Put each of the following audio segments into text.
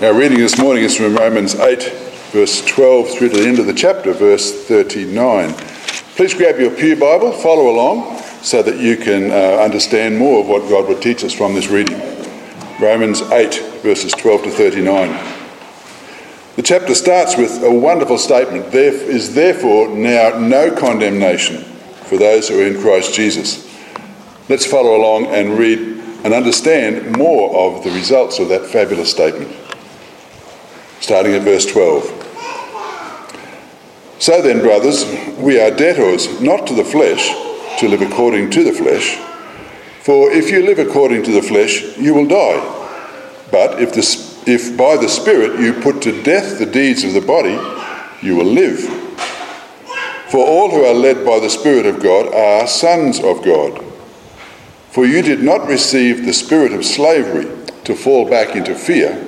Our reading this morning is from Romans 8, verse 12 through to the end of the chapter, verse 39. Please grab your Pew Bible, follow along, so that you can uh, understand more of what God would teach us from this reading. Romans 8, verses 12 to 39. The chapter starts with a wonderful statement there is therefore now no condemnation for those who are in Christ Jesus. Let's follow along and read and understand more of the results of that fabulous statement starting at verse 12. So then, brothers, we are debtors not to the flesh to live according to the flesh. For if you live according to the flesh, you will die. But if, the, if by the Spirit you put to death the deeds of the body, you will live. For all who are led by the Spirit of God are sons of God. For you did not receive the spirit of slavery to fall back into fear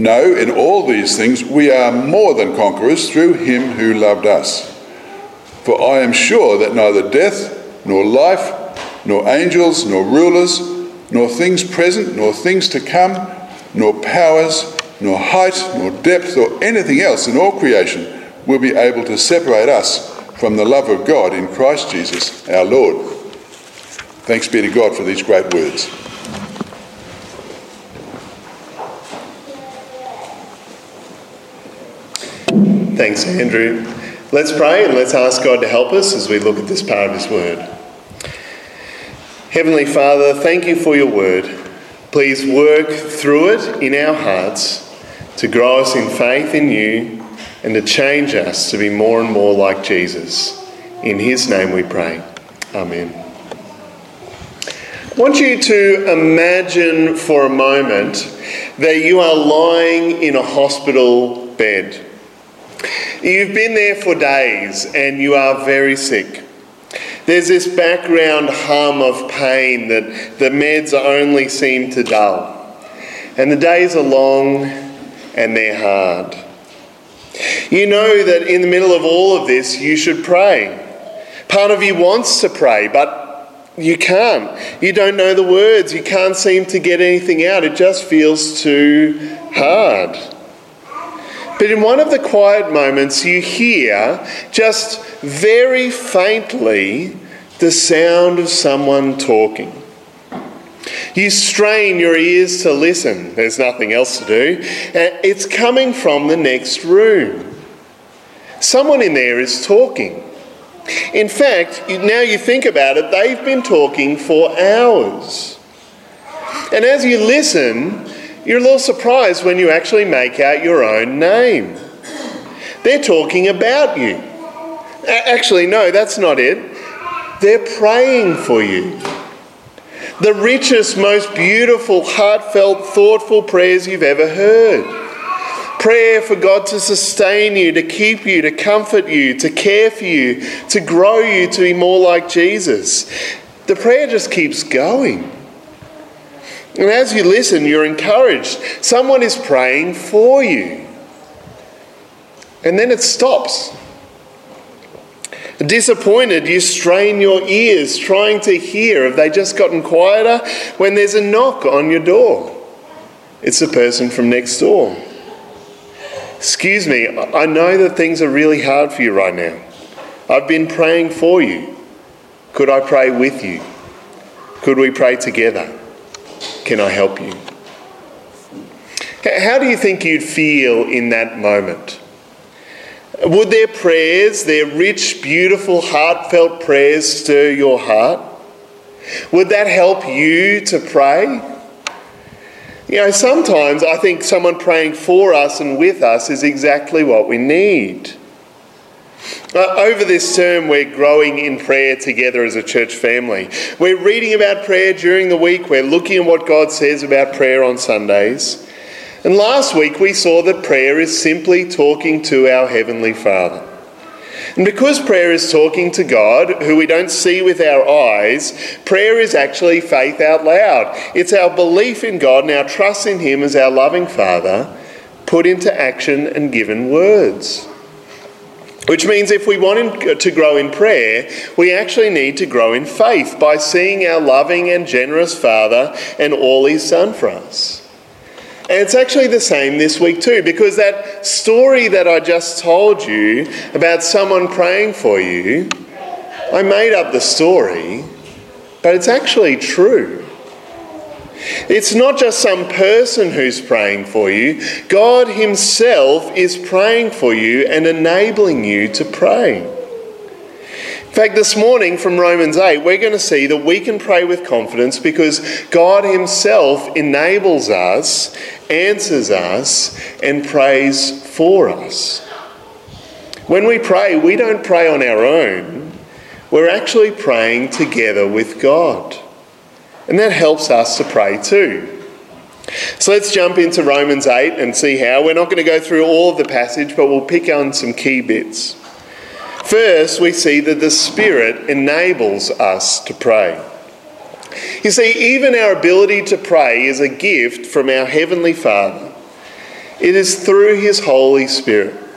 No, in all these things we are more than conquerors through him who loved us. For I am sure that neither death, nor life, nor angels, nor rulers, nor things present, nor things to come, nor powers, nor height, nor depth, or anything else in all creation will be able to separate us from the love of God in Christ Jesus our Lord. Thanks be to God for these great words. Thanks, Andrew. Let's pray and let's ask God to help us as we look at this part of His Word. Heavenly Father, thank you for your Word. Please work through it in our hearts to grow us in faith in you and to change us to be more and more like Jesus. In His name we pray. Amen. I want you to imagine for a moment that you are lying in a hospital bed. You've been there for days and you are very sick. There's this background hum of pain that the meds only seem to dull. And the days are long and they're hard. You know that in the middle of all of this, you should pray. Part of you wants to pray, but you can't. You don't know the words. You can't seem to get anything out. It just feels too hard. But in one of the quiet moments, you hear just very faintly the sound of someone talking. You strain your ears to listen. There's nothing else to do. It's coming from the next room. Someone in there is talking. In fact, now you think about it, they've been talking for hours. And as you listen, you're a little surprised when you actually make out your own name. They're talking about you. Actually, no, that's not it. They're praying for you. The richest, most beautiful, heartfelt, thoughtful prayers you've ever heard. Prayer for God to sustain you, to keep you, to comfort you, to care for you, to grow you to be more like Jesus. The prayer just keeps going. And as you listen, you're encouraged. Someone is praying for you. And then it stops. Disappointed, you strain your ears trying to hear. Have they just gotten quieter? When there's a knock on your door, it's the person from next door. Excuse me, I know that things are really hard for you right now. I've been praying for you. Could I pray with you? Could we pray together? Can I help you? How do you think you'd feel in that moment? Would their prayers, their rich, beautiful, heartfelt prayers, stir your heart? Would that help you to pray? You know, sometimes I think someone praying for us and with us is exactly what we need. Uh, over this term, we're growing in prayer together as a church family. We're reading about prayer during the week, we're looking at what God says about prayer on Sundays. And last week we saw that prayer is simply talking to our Heavenly Father. And because prayer is talking to God, who we don't see with our eyes, prayer is actually faith out loud. It's our belief in God and our trust in Him as our loving Father put into action and given words. Which means if we want uh, to grow in prayer, we actually need to grow in faith by seeing our loving and generous Father and all He's done for us. And it's actually the same this week too, because that story that I just told you about someone praying for you, I made up the story, but it's actually true. It's not just some person who's praying for you, God Himself is praying for you and enabling you to pray. In fact, this morning from Romans 8, we're going to see that we can pray with confidence because God Himself enables us, answers us, and prays for us. When we pray, we don't pray on our own, we're actually praying together with God. And that helps us to pray too. So let's jump into Romans 8 and see how. We're not going to go through all of the passage, but we'll pick on some key bits. First, we see that the Spirit enables us to pray. You see, even our ability to pray is a gift from our Heavenly Father. It is through His Holy Spirit.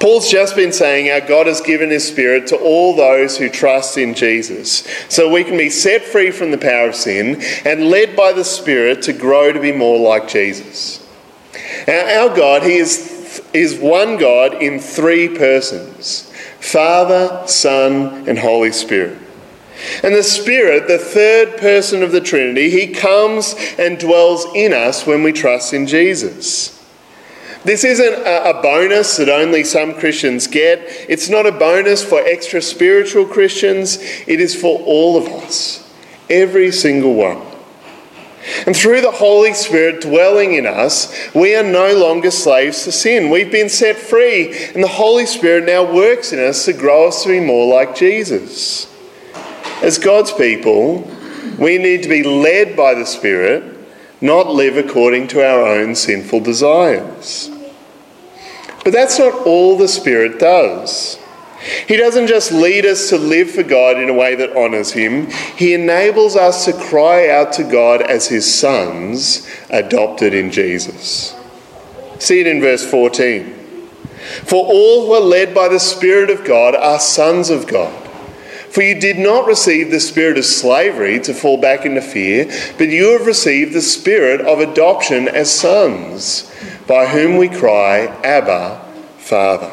Paul's just been saying our God has given His Spirit to all those who trust in Jesus. So we can be set free from the power of sin and led by the Spirit to grow to be more like Jesus. Now, our God, He is, is one God in three persons. Father, Son, and Holy Spirit. And the Spirit, the third person of the Trinity, he comes and dwells in us when we trust in Jesus. This isn't a bonus that only some Christians get. It's not a bonus for extra spiritual Christians. It is for all of us, every single one. And through the Holy Spirit dwelling in us, we are no longer slaves to sin. We've been set free, and the Holy Spirit now works in us to grow us to be more like Jesus. As God's people, we need to be led by the Spirit not live according to our own sinful desires. But that's not all the Spirit does. He doesn't just lead us to live for God in a way that honours Him, He enables us to cry out to God as His sons, adopted in Jesus. See it in verse 14. For all who are led by the Spirit of God are sons of God. For you did not receive the spirit of slavery to fall back into fear, but you have received the spirit of adoption as sons, by whom we cry, Abba, Father.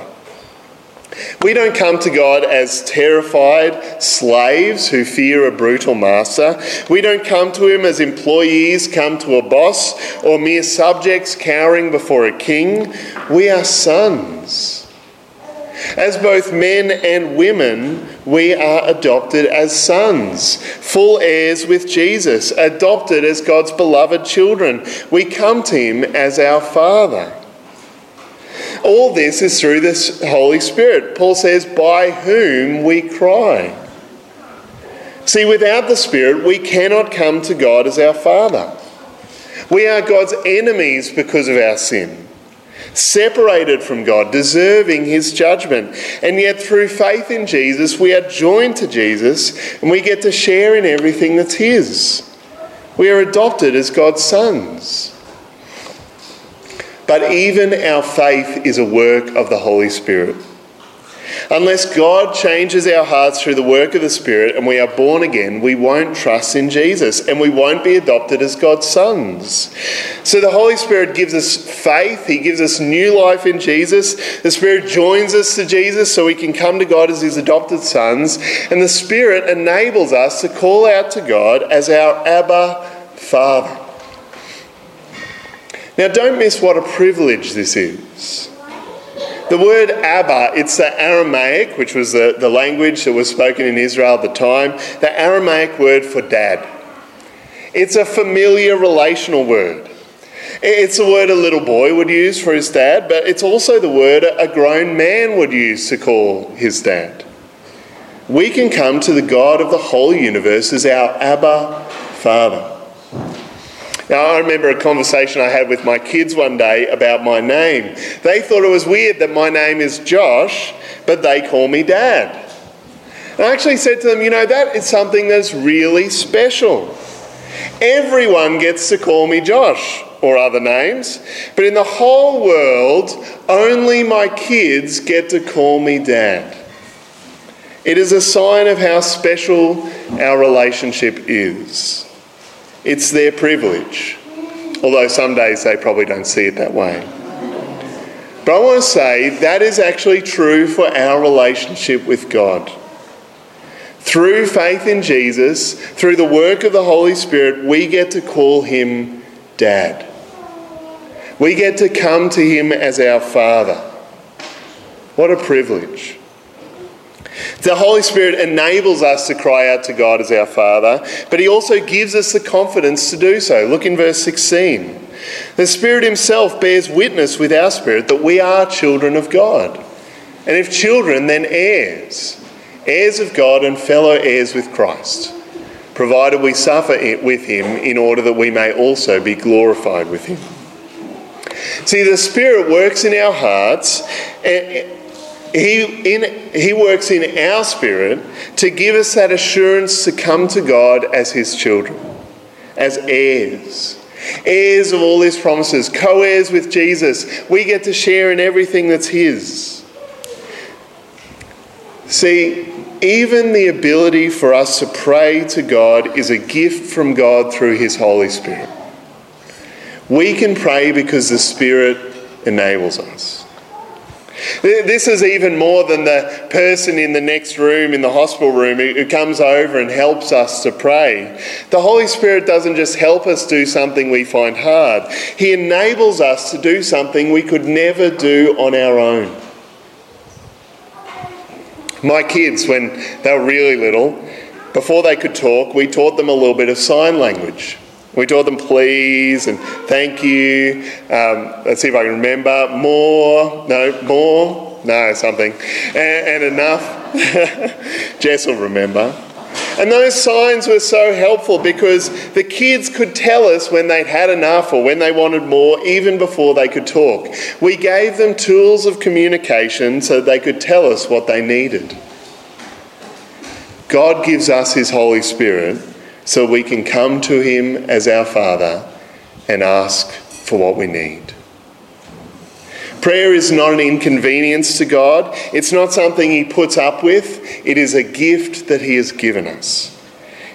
We don't come to God as terrified slaves who fear a brutal master. We don't come to Him as employees come to a boss or mere subjects cowering before a king. We are sons. As both men and women, we are adopted as sons, full heirs with Jesus, adopted as God's beloved children. We come to Him as our Father. All this is through the Holy Spirit. Paul says, by whom we cry. See, without the Spirit, we cannot come to God as our Father. We are God's enemies because of our sin separated from God, deserving his judgment. And yet, through faith in Jesus, we are joined to Jesus and we get to share in everything that's his. We are adopted as God's sons. But even our faith is a work of the Holy Spirit. Unless God changes our hearts through the work of the Spirit and we are born again, we won't trust in Jesus and we won't be adopted as God's sons. So the Holy Spirit gives us faith, He gives us new life in Jesus. The Spirit joins us to Jesus so we can come to God as His adopted sons. And the Spirit enables us to call out to God as our Abba Father. Now, don't miss what a privilege this is. The word Abba, it's the Aramaic, which was the, the language that was spoken in Israel at the time, the Aramaic word for dad. It's a familiar relational word. It's a word a little boy would use for his dad, but it's also the word a grown man would use to call his dad. We can come to the God of the whole universe as our Abba Father. Now, I remember a conversation I had with my kids one day about my name. They thought it was weird that my name is Josh, but they call me Dad. And I actually said to them, you know, that is something that's really special. Everyone gets to call me Josh or other names, but in the whole world, only my kids get to call me Dad. It is a sign of how special our relationship is. It's their privilege, although some days they probably don't see it that way. But I want to say that is actually true for our relationship with God. Through faith in Jesus, through the work of the Holy Spirit, we get to call him Dad. We get to come to him as our Father. What a privilege. The Holy Spirit enables us to cry out to God as our Father, but He also gives us the confidence to do so. Look in verse 16. The Spirit Himself bears witness with our spirit that we are children of God. And if children, then heirs, heirs of God and fellow heirs with Christ, provided we suffer it with Him in order that we may also be glorified with Him. See, the Spirit works in our hearts. And he, in, he works in our spirit to give us that assurance to come to God as His children, as heirs. Heirs of all His promises, co heirs with Jesus. We get to share in everything that's His. See, even the ability for us to pray to God is a gift from God through His Holy Spirit. We can pray because the Spirit enables us. This is even more than the person in the next room, in the hospital room, who comes over and helps us to pray. The Holy Spirit doesn't just help us do something we find hard, He enables us to do something we could never do on our own. My kids, when they were really little, before they could talk, we taught them a little bit of sign language. We told them please and thank you. Um, let's see if I can remember. More. No, more. No, something. And, and enough. Jess will remember. And those signs were so helpful because the kids could tell us when they'd had enough or when they wanted more, even before they could talk. We gave them tools of communication so they could tell us what they needed. God gives us His Holy Spirit so we can come to Him as our Father and ask for what we need. Prayer is not an inconvenience to God. It's not something He puts up with. It is a gift that He has given us.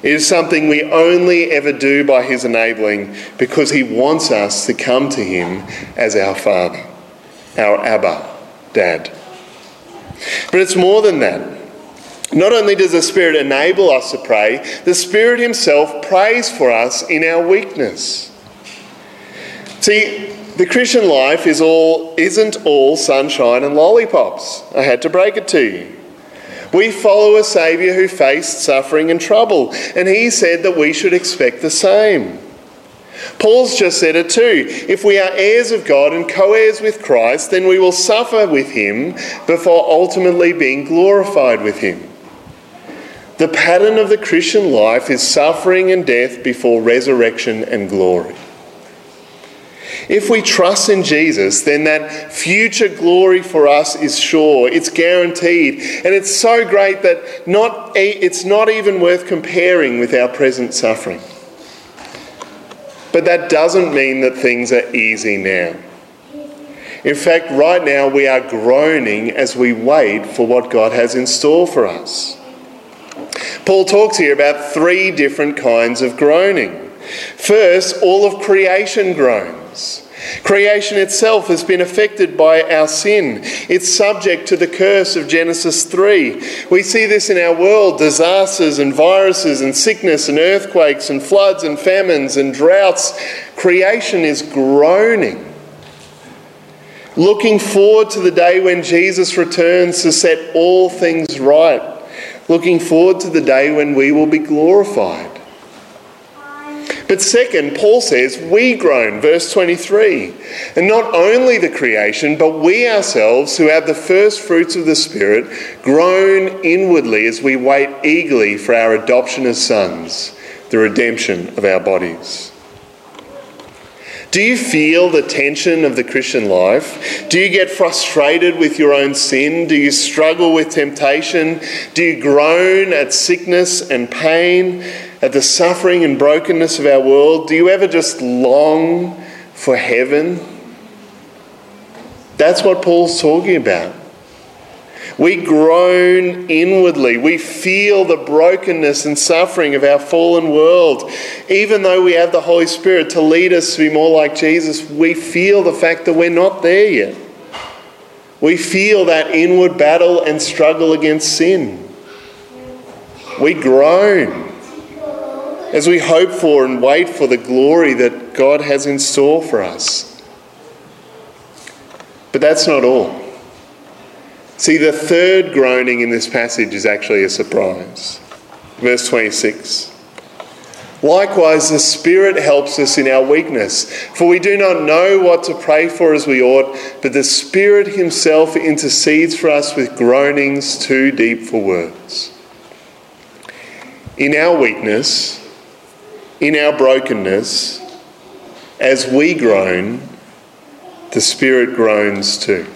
It is something we only ever do by His enabling because He wants us to come to Him as our Father, our Abba, Dad. But it's more than that. Not only does the Spirit enable us to pray, the Spirit Himself prays for us in our weakness. See, the Christian life is all, isn't all sunshine and lollipops. I had to break it to you. We follow a Saviour who faced suffering and trouble, and He said that we should expect the same. Paul's just said it too. If we are heirs of God and co heirs with Christ, then we will suffer with Him before ultimately being glorified with Him. The pattern of the Christian life is suffering and death before resurrection and glory. If we trust in Jesus, then that future glory for us is sure. It's guaranteed. And it's so great that not, it's not even worth comparing with our present suffering. But that doesn't mean that things are easy now. In fact, right now we are groaning as we wait for what God has in store for us. Paul talks here about three different kinds of groaning. First, all of creation groans. Creation itself has been affected by our sin. It's subject to the curse of Genesis 3. We see this in our world disasters and viruses and sickness and earthquakes and floods and famines and droughts. Creation is groaning. Looking forward to the day when Jesus returns to set all things right looking forward to the day when we will be glorified. But second, Paul says, we groan, verse 23. And not only the creation, but we ourselves, who have the first fruits of the Spirit, groan inwardly as we wait eagerly for our adoption as sons, the redemption of our bodies. Do you feel the tension of the Christian life? Do you get frustrated with your own sin? Do you struggle with temptation? Do you groan at sickness and pain, at the suffering and brokenness of our world? Do you ever just long for heaven? That's what Paul's talking about. We groan inwardly. We feel the brokenness and suffering of our fallen world. Even though we have the Holy Spirit to lead us to be more like Jesus, we feel the fact that we're not there yet. We feel that inward battle and struggle against sin. We groan as we hope for and wait for the glory that God has in store for us. But that's not all. See, the third groaning in this passage is actually a surprise. Verse 26. Likewise, the Spirit helps us in our weakness, for we do not know what to pray for as we ought, but the Spirit Himself intercedes for us with groanings too deep for words. In our weakness, in our brokenness, as we groan, the Spirit groans too.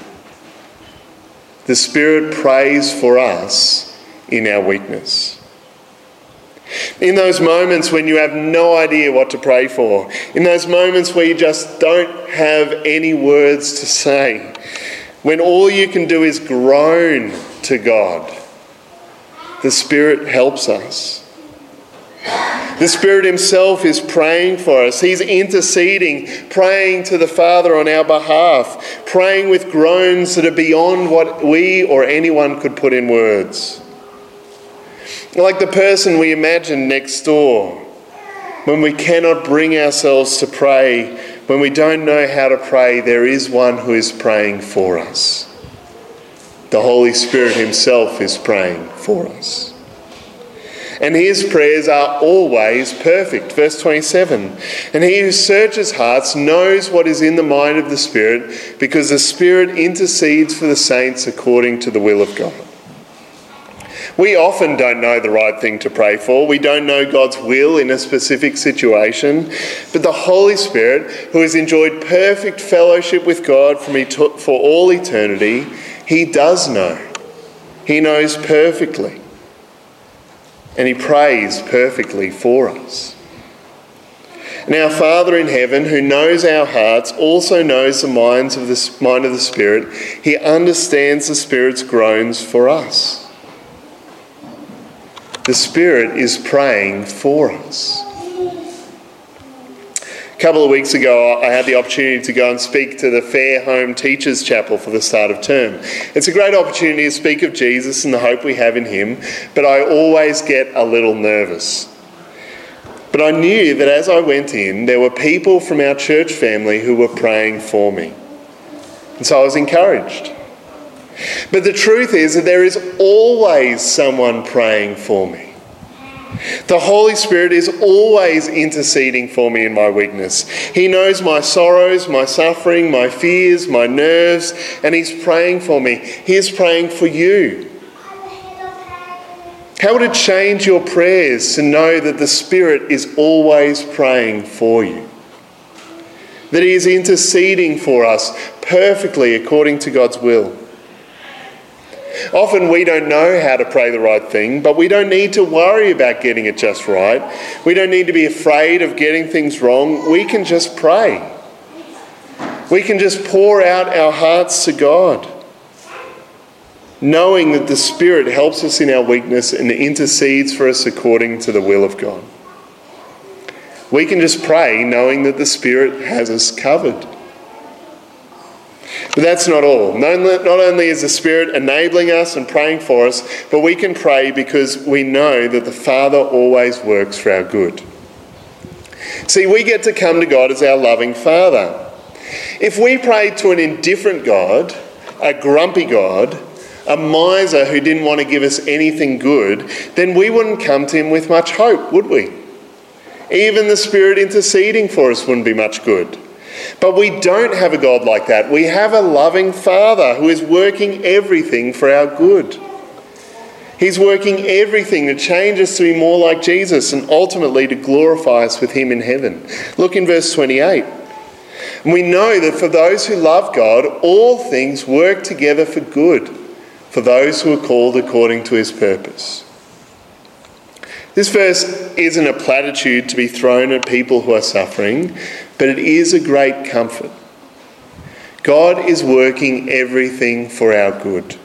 The Spirit prays for us in our weakness. In those moments when you have no idea what to pray for, in those moments where you just don't have any words to say, when all you can do is groan to God, the Spirit helps us. The Spirit Himself is praying for us. He's interceding, praying to the Father on our behalf, praying with groans that are beyond what we or anyone could put in words. Like the person we imagine next door, when we cannot bring ourselves to pray, when we don't know how to pray, there is one who is praying for us. The Holy Spirit Himself is praying for us. And his prayers are always perfect. Verse 27 And he who searches hearts knows what is in the mind of the Spirit, because the Spirit intercedes for the saints according to the will of God. We often don't know the right thing to pray for. We don't know God's will in a specific situation. But the Holy Spirit, who has enjoyed perfect fellowship with God for all eternity, he does know. He knows perfectly. And he prays perfectly for us. And our Father in heaven, who knows our hearts, also knows the minds of the mind of the Spirit. He understands the Spirit's groans for us. The Spirit is praying for us. A couple of weeks ago, I had the opportunity to go and speak to the Fair Home Teachers Chapel for the start of term. It's a great opportunity to speak of Jesus and the hope we have in Him, but I always get a little nervous. But I knew that as I went in, there were people from our church family who were praying for me. And so I was encouraged. But the truth is that there is always someone praying for me. The Holy Spirit is always interceding for me in my weakness. He knows my sorrows, my suffering, my fears, my nerves, and He's praying for me. He is praying for you. How would it change your prayers to know that the Spirit is always praying for you? That He is interceding for us perfectly according to God's will. Often we don't know how to pray the right thing, but we don't need to worry about getting it just right. We don't need to be afraid of getting things wrong. We can just pray. We can just pour out our hearts to God, knowing that the Spirit helps us in our weakness and intercedes for us according to the will of God. We can just pray knowing that the Spirit has us covered. But that's not all. Not only is the Spirit enabling us and praying for us, but we can pray because we know that the Father always works for our good. See, we get to come to God as our loving Father. If we prayed to an indifferent God, a grumpy God, a miser who didn't want to give us anything good, then we wouldn't come to Him with much hope, would we? Even the Spirit interceding for us wouldn't be much good. But we don't have a God like that. We have a loving Father who is working everything for our good. He's working everything to change us to be more like Jesus and ultimately to glorify us with Him in heaven. Look in verse 28. We know that for those who love God, all things work together for good, for those who are called according to His purpose. This verse isn't a platitude to be thrown at people who are suffering, but it is a great comfort. God is working everything for our good.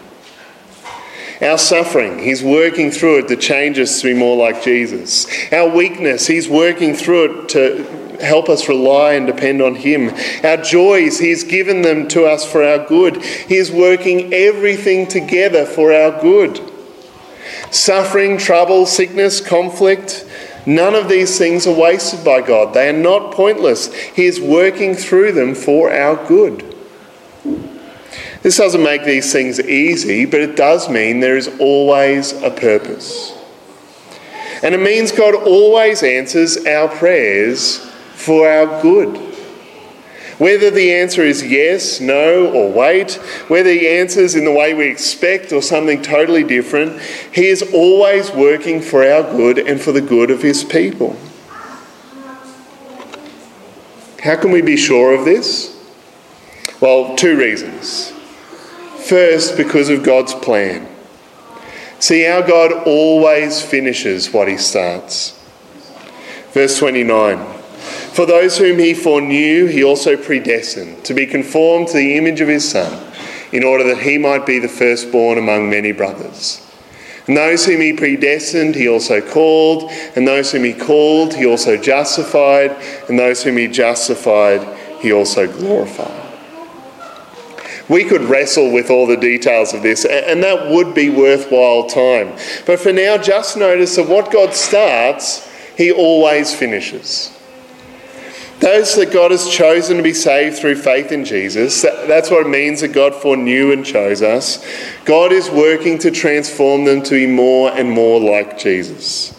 Our suffering, He's working through it to change us to be more like Jesus. Our weakness, He's working through it to help us rely and depend on Him. Our joys, He's given them to us for our good. He is working everything together for our good. Suffering, trouble, sickness, conflict, None of these things are wasted by God. They are not pointless. He is working through them for our good. This doesn't make these things easy, but it does mean there is always a purpose. And it means God always answers our prayers for our good. Whether the answer is yes, no, or wait, whether he answers in the way we expect or something totally different, he is always working for our good and for the good of his people. How can we be sure of this? Well, two reasons. First, because of God's plan. See, our God always finishes what he starts. Verse 29. For those whom he foreknew, he also predestined to be conformed to the image of his Son, in order that he might be the firstborn among many brothers. And those whom he predestined, he also called. And those whom he called, he also justified. And those whom he justified, he also glorified. We could wrestle with all the details of this, and that would be worthwhile time. But for now, just notice that what God starts, he always finishes. Those that God has chosen to be saved through faith in Jesus, that's what it means that God foreknew and chose us. God is working to transform them to be more and more like Jesus.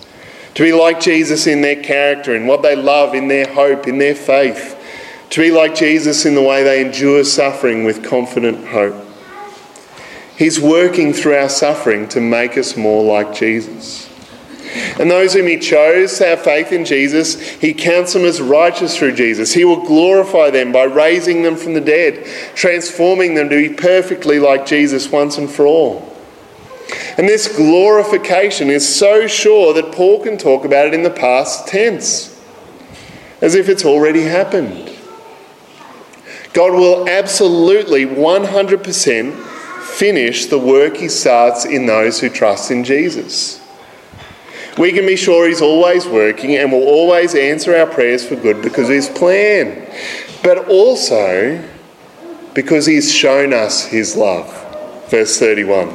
To be like Jesus in their character, in what they love, in their hope, in their faith. To be like Jesus in the way they endure suffering with confident hope. He's working through our suffering to make us more like Jesus. And those whom he chose to have faith in Jesus, he counts them as righteous through Jesus. He will glorify them by raising them from the dead, transforming them to be perfectly like Jesus once and for all. And this glorification is so sure that Paul can talk about it in the past tense, as if it's already happened. God will absolutely 100% finish the work he starts in those who trust in Jesus. We can be sure He's always working and will always answer our prayers for good because of His plan, but also because He's shown us His love. Verse 31.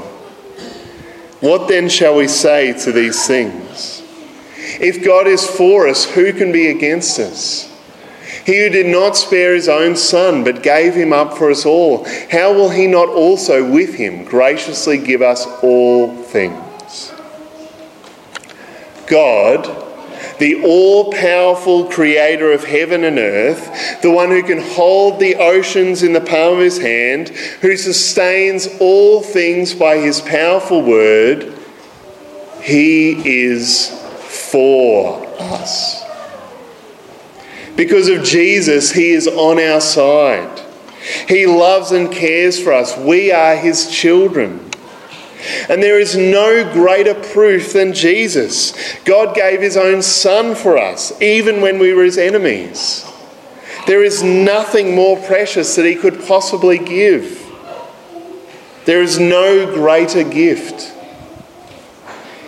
What then shall we say to these things? If God is for us, who can be against us? He who did not spare his own son, but gave him up for us all, how will he not also with him graciously give us all things? God, the all powerful creator of heaven and earth, the one who can hold the oceans in the palm of his hand, who sustains all things by his powerful word, he is for us. Because of Jesus, he is on our side. He loves and cares for us. We are his children. And there is no greater proof than Jesus. God gave his own Son for us, even when we were his enemies. There is nothing more precious that he could possibly give. There is no greater gift.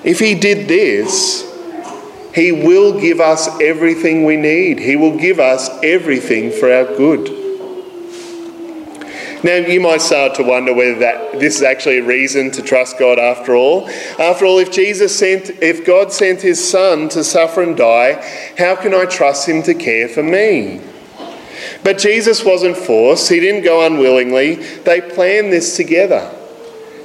If he did this, he will give us everything we need. He will give us everything for our good. Now, you might start to wonder whether that this is actually a reason to trust God after all. After all, if Jesus sent, if God sent his son to suffer and die, how can I trust him to care for me? But Jesus wasn't forced, he didn't go unwillingly. They planned this together.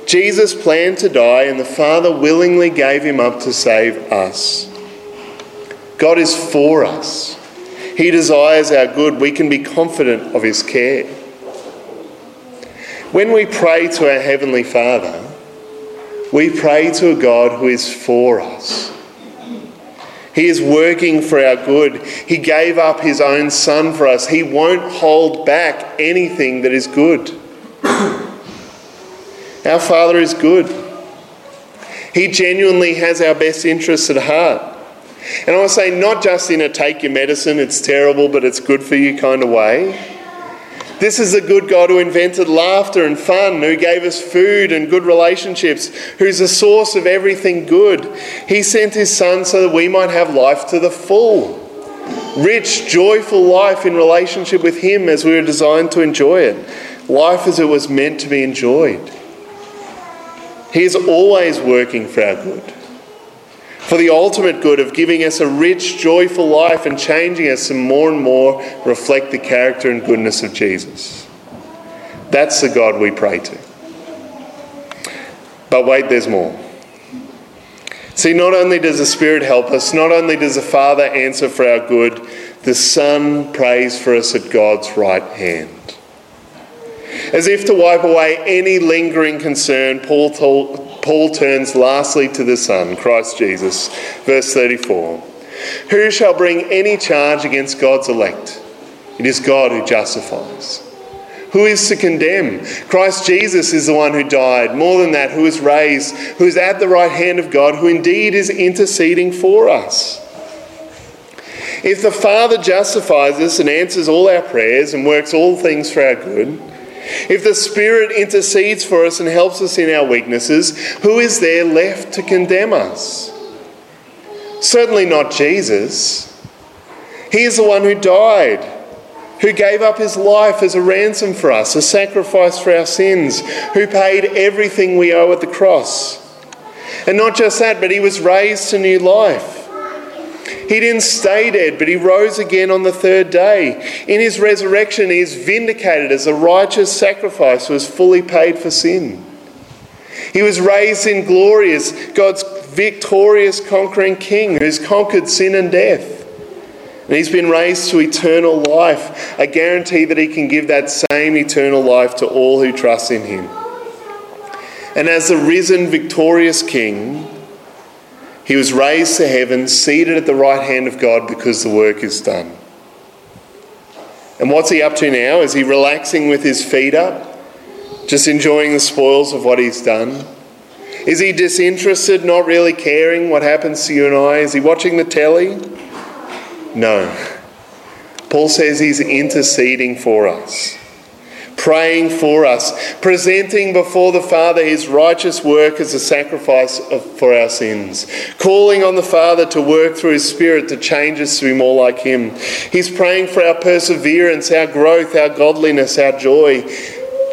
Jesus planned to die, and the Father willingly gave him up to save us. God is for us. He desires our good. We can be confident of his care. When we pray to our Heavenly Father, we pray to a God who is for us. He is working for our good. He gave up His own Son for us. He won't hold back anything that is good. Our Father is good. He genuinely has our best interests at heart. And I want to say, not just in a take your medicine, it's terrible, but it's good for you kind of way. This is a good God who invented laughter and fun, who gave us food and good relationships, who's the source of everything good. He sent his Son so that we might have life to the full. Rich, joyful life in relationship with Him as we were designed to enjoy it. Life as it was meant to be enjoyed. He is always working for our good for the ultimate good of giving us a rich, joyful life and changing us to more and more reflect the character and goodness of Jesus. That's the God we pray to. But wait, there's more. See, not only does the Spirit help us, not only does the Father answer for our good, the Son prays for us at God's right hand. As if to wipe away any lingering concern, Paul told, Paul turns lastly to the Son, Christ Jesus. Verse 34 Who shall bring any charge against God's elect? It is God who justifies. Who is to condemn? Christ Jesus is the one who died. More than that, who is raised, who is at the right hand of God, who indeed is interceding for us. If the Father justifies us and answers all our prayers and works all things for our good, If the Spirit intercedes for us and helps us in our weaknesses, who is there left to condemn us? Certainly not Jesus. He is the one who died, who gave up his life as a ransom for us, a sacrifice for our sins, who paid everything we owe at the cross. And not just that, but he was raised to new life. He didn't stay dead, but he rose again on the third day. In his resurrection, he is vindicated as a righteous sacrifice who has fully paid for sin. He was raised in glory as God's victorious conquering king who's conquered sin and death. And he's been raised to eternal life, a guarantee that he can give that same eternal life to all who trust in him. And as the risen, victorious king, he was raised to heaven, seated at the right hand of God because the work is done. And what's he up to now? Is he relaxing with his feet up? Just enjoying the spoils of what he's done? Is he disinterested, not really caring what happens to you and I? Is he watching the telly? No. Paul says he's interceding for us praying for us, presenting before the Father his righteous work as a sacrifice of, for our sins, calling on the Father to work through his Spirit to change us to be more like him. He's praying for our perseverance, our growth, our godliness, our joy.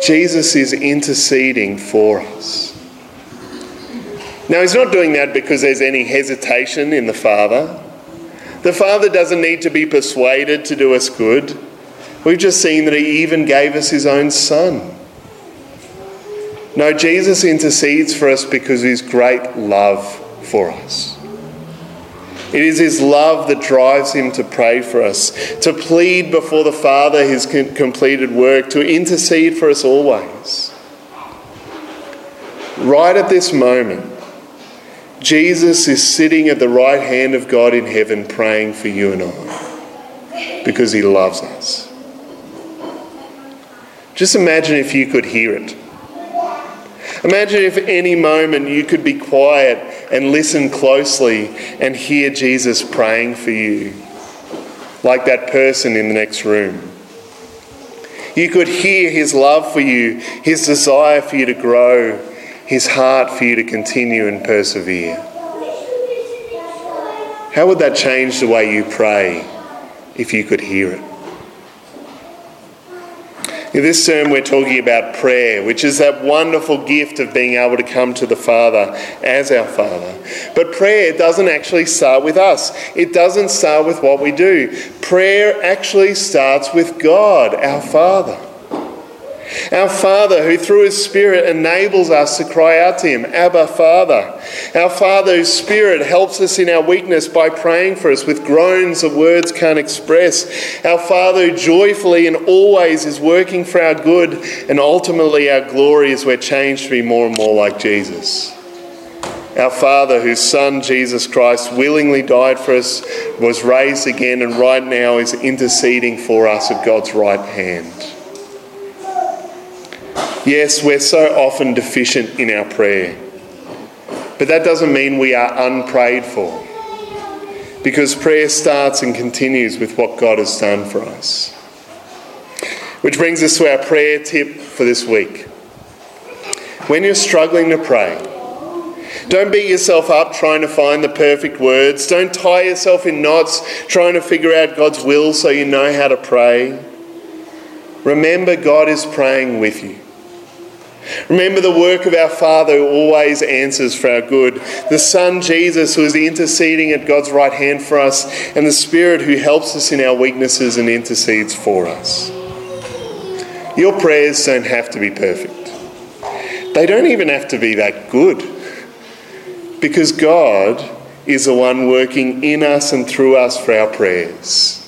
Jesus is interceding for us. Now, he's not doing that because there's any hesitation in the Father. The Father doesn't need to be persuaded to do us good. We've just seen that he even gave us his own son. No, Jesus intercedes for us because of his great love for us. It is his love that drives him to pray for us, to plead before the Father his completed work, to intercede for us always. Right at this moment, Jesus is sitting at the right hand of God in heaven praying for you and I because he loves us. Just imagine if you could hear it. Imagine if any moment you could be quiet and listen closely and hear Jesus praying for you, like that person in the next room. You could hear his love for you, his desire for you to grow, his heart for you to continue and persevere. How would that change the way you pray if you could hear it? In this sermon, we're talking about prayer, which is that wonderful gift of being able to come to the Father as our Father. But prayer doesn't actually start with us, it doesn't start with what we do. Prayer actually starts with God, our Father. Our Father, who through His Spirit enables us to cry out to Him, Abba, Father. Our Father, whose Spirit helps us in our weakness by praying for us with groans that words can't express. Our Father, who joyfully and always is working for our good, and ultimately our glory as we're changed to be more and more like Jesus. Our Father, whose Son, Jesus Christ, willingly died for us, was raised again, and right now is interceding for us at God's right hand. Yes, we're so often deficient in our prayer, but that doesn't mean we are unprayed for, because prayer starts and continues with what God has done for us. Which brings us to our prayer tip for this week. When you're struggling to pray, don't beat yourself up trying to find the perfect words. Don't tie yourself in knots trying to figure out God's will so you know how to pray. Remember, God is praying with you. Remember the work of our Father who always answers for our good, the Son Jesus who is interceding at God's right hand for us, and the Spirit who helps us in our weaknesses and intercedes for us. Your prayers don't have to be perfect, they don't even have to be that good, because God is the one working in us and through us for our prayers.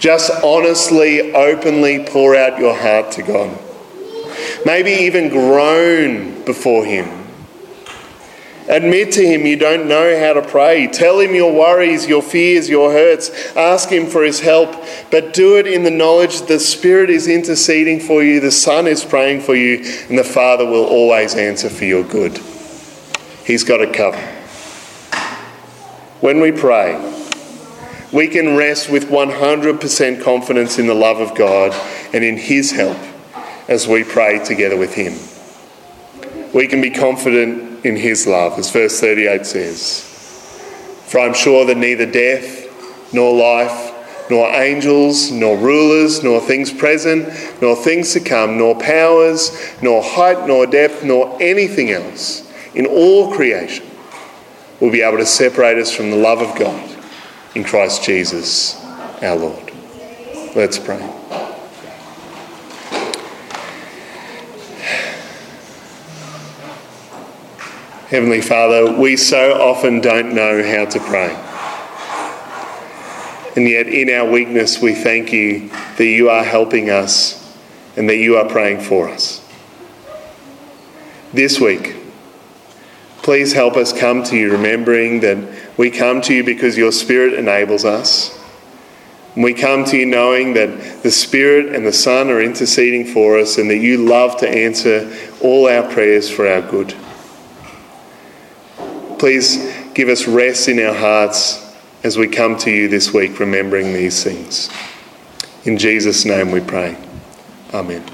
Just honestly, openly pour out your heart to God maybe even groan before Him. Admit to Him you don't know how to pray. Tell Him your worries, your fears, your hurts. Ask Him for His help, but do it in the knowledge the Spirit is interceding for you, the Son is praying for you, and the Father will always answer for your good. He's got it covered. When we pray, we can rest with 100% confidence in the love of God and in His help as we pray together with Him. We can be confident in His love, as verse 38 says. For I'm sure that neither death, nor life, nor angels, nor rulers, nor things present, nor things to come, nor powers, nor height, nor depth, nor anything else in all creation will be able to separate us from the love of God in Christ Jesus our Lord. Let's pray. Heavenly Father, we so often don't know how to pray. And yet, in our weakness, we thank you that you are helping us and that you are praying for us. This week, please help us come to you remembering that we come to you because your Spirit enables us. We come to you knowing that the Spirit and the Son are interceding for us and that you love to answer all our prayers for our good. Please give us rest in our hearts as we come to you this week, remembering these things. In Jesus' name we pray. Amen.